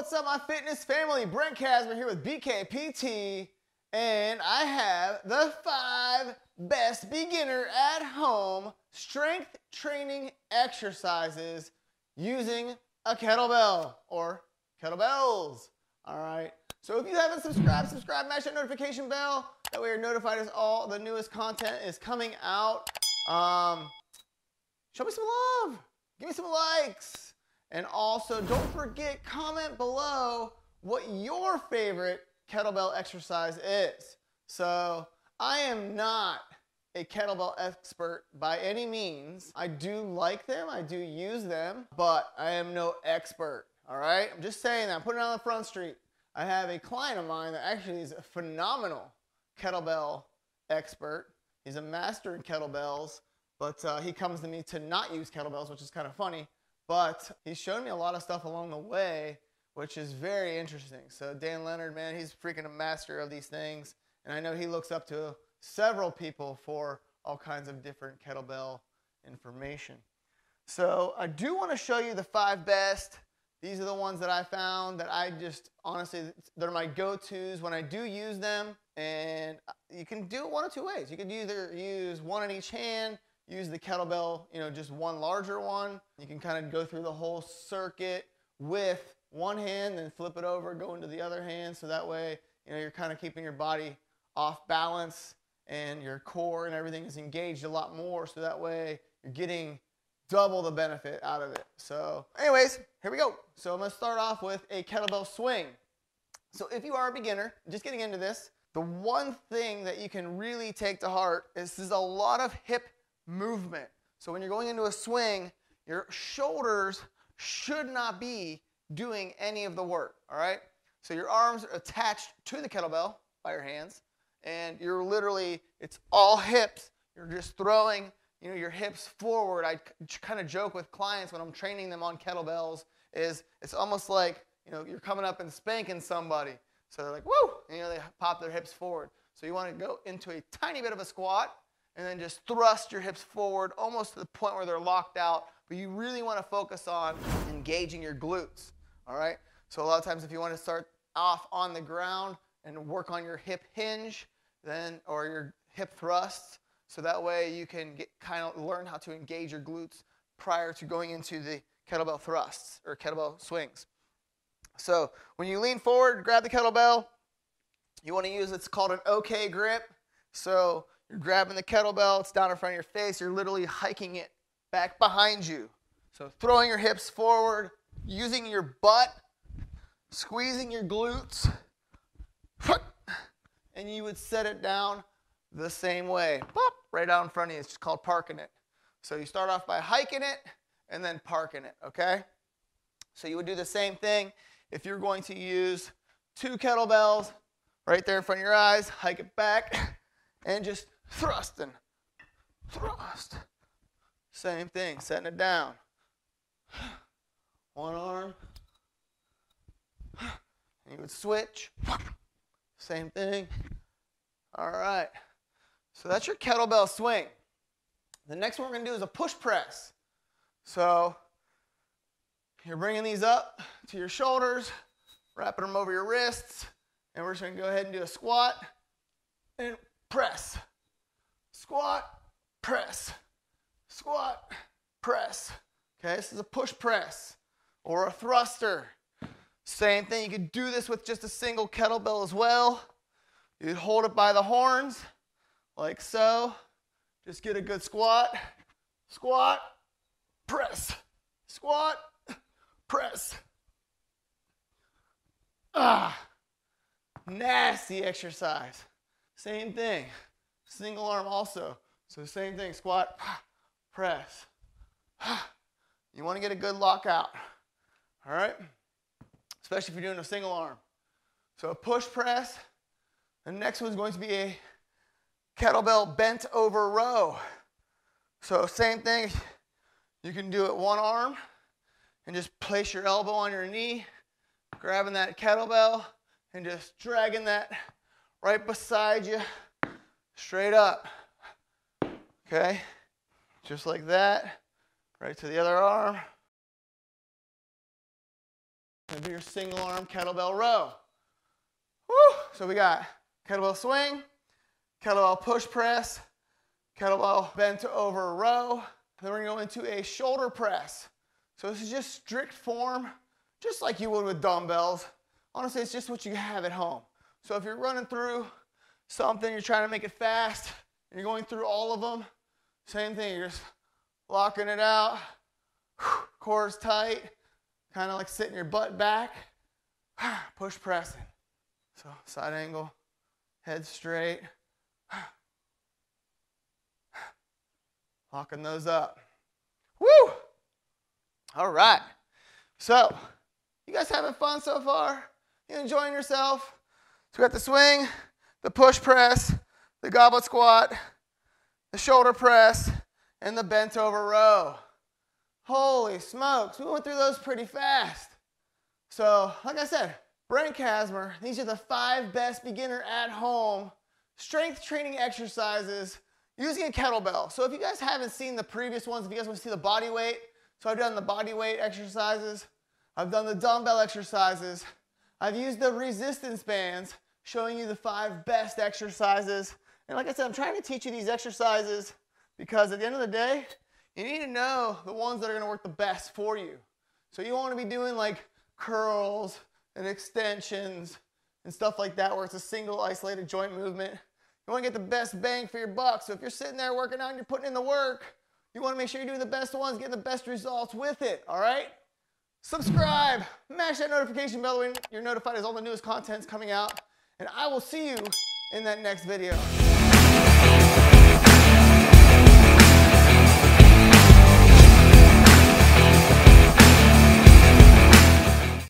what's up, my fitness family? Brent Casmer here with BKPT, and I have the five best beginner at home strength training exercises using a kettlebell or kettlebells. All right. So if you haven't subscribed, subscribe, mash that notification bell. That way you're notified as all the newest content is coming out. Um, show me some love. Give me some likes. And also, don't forget, comment below what your favorite kettlebell exercise is. So, I am not a kettlebell expert by any means. I do like them, I do use them, but I am no expert. All right? I'm just saying that. I'm putting it on the front street. I have a client of mine that actually is a phenomenal kettlebell expert. He's a master in kettlebells, but uh, he comes to me to not use kettlebells, which is kind of funny. But he's shown me a lot of stuff along the way, which is very interesting. So Dan Leonard, man, he's freaking a master of these things. And I know he looks up to several people for all kinds of different kettlebell information. So I do want to show you the five best. These are the ones that I found that I just honestly, they're my go-tos when I do use them. And uh, you can do it one of two ways. You can either use one in each hand use the kettlebell, you know, just one larger one. You can kind of go through the whole circuit with one hand, then flip it over, go into the other hand. So that way, you know, you're kind of keeping your body off balance and your core and everything is engaged a lot more. So that way you're getting double the benefit out of it. So anyways, here we go. So I'm gonna start off with a kettlebell swing. So if you are a beginner, just getting into this, the one thing that you can really take to heart is there's a lot of hip movement. So when you're going into a swing, your shoulders should not be doing any of the work, all right? So your arms are attached to the kettlebell by your hands, and you're literally, it's all hips. You're just throwing, you know, your hips forward. I kind of joke with clients when I'm training them on kettlebells is it's almost like, you know, you're coming up and spanking somebody. So they're like, woo, and, you know, they pop their hips forward. So you want to go into a tiny bit of a squat, and then just thrust your hips forward almost to the point where they're locked out. But you really want to focus on engaging your glutes. All right? So a lot of times if you want to start off on the ground and work on your hip hinge, then or your hip thrusts, so that way you can get kind of learn how to engage your glutes prior to going into the kettlebell thrusts or kettlebell swings. So when you lean forward, grab the kettlebell, you want to use it's called an OK grip. So you're grabbing the kettlebell, it's down in front of your face. You're literally hiking it back behind you. So throwing your hips forward, using your butt, squeezing your glutes, and you would set it down the same way. Pop, right out in front of you. It's just called parking it. So you start off by hiking it and then parking it, okay? So you would do the same thing if you're going to use two kettlebells right there in front of your eyes, hike it back, and just thrust and thrust. Same thing, setting it down. One arm. You would switch. Same thing. All right. So that's your kettlebell swing. The next one we're going to do is a push press. So you're bringing these up to your shoulders, wrapping them over your wrists, and we're just going to go ahead and do a squat and press squat, press, squat, press. Okay, this is a push press or a thruster. Same thing, you could do this with just a single kettlebell as well. You'd hold it by the horns, like so. Just get a good squat, squat, press, squat, press. Ah, nasty exercise. Same thing. Single arm also. So same thing, squat, press. You want to get a good lockout. All right? Especially if you're doing a single arm. So a push press. The next one is going to be a kettlebell bent over row. So same thing. You can do it one arm and just place your elbow on your knee, grabbing that kettlebell and just dragging that right beside you straight up. Okay? Just like that. Right to the other arm. gonna do your single arm kettlebell row. Woo! So we got kettlebell swing, kettlebell push press, kettlebell bent over row. Then we're gonna go into a shoulder press. So this is just strict form, just like you would with dumbbells. Honestly, it's just what you have at home. So if you're running through something, you're trying to make it fast, and you're going through all of them, same thing, you're just locking it out, core's tight, kind of like sitting your butt back, push pressing. So side angle, head straight, locking those up. Woo! All right. So, you guys having fun so far? You enjoying yourself? So we got the swing, the push press, the goblet squat, the shoulder press, and the bent over row. Holy smokes, we went through those pretty fast. So, like I said, Brent Casmer, these are the five best beginner at home strength training exercises using a kettlebell. So, if you guys haven't seen the previous ones, if you guys want to see the body weight, so I've done the body weight exercises, I've done the dumbbell exercises, I've used the resistance bands, showing you the five best exercises. And like I said, I'm trying to teach you these exercises because at the end of the day, you need to know the ones that are going to work the best for you. So you want to be doing like curls and extensions and stuff like that where it's a single isolated joint movement. You want to get the best bang for your buck. So if you're sitting there working out and you're putting in the work, you want to make sure you're doing the best ones, getting the best results with it, all right? Subscribe, mash that notification bell when you're notified as all the newest content's coming out, and I will see you in that next video.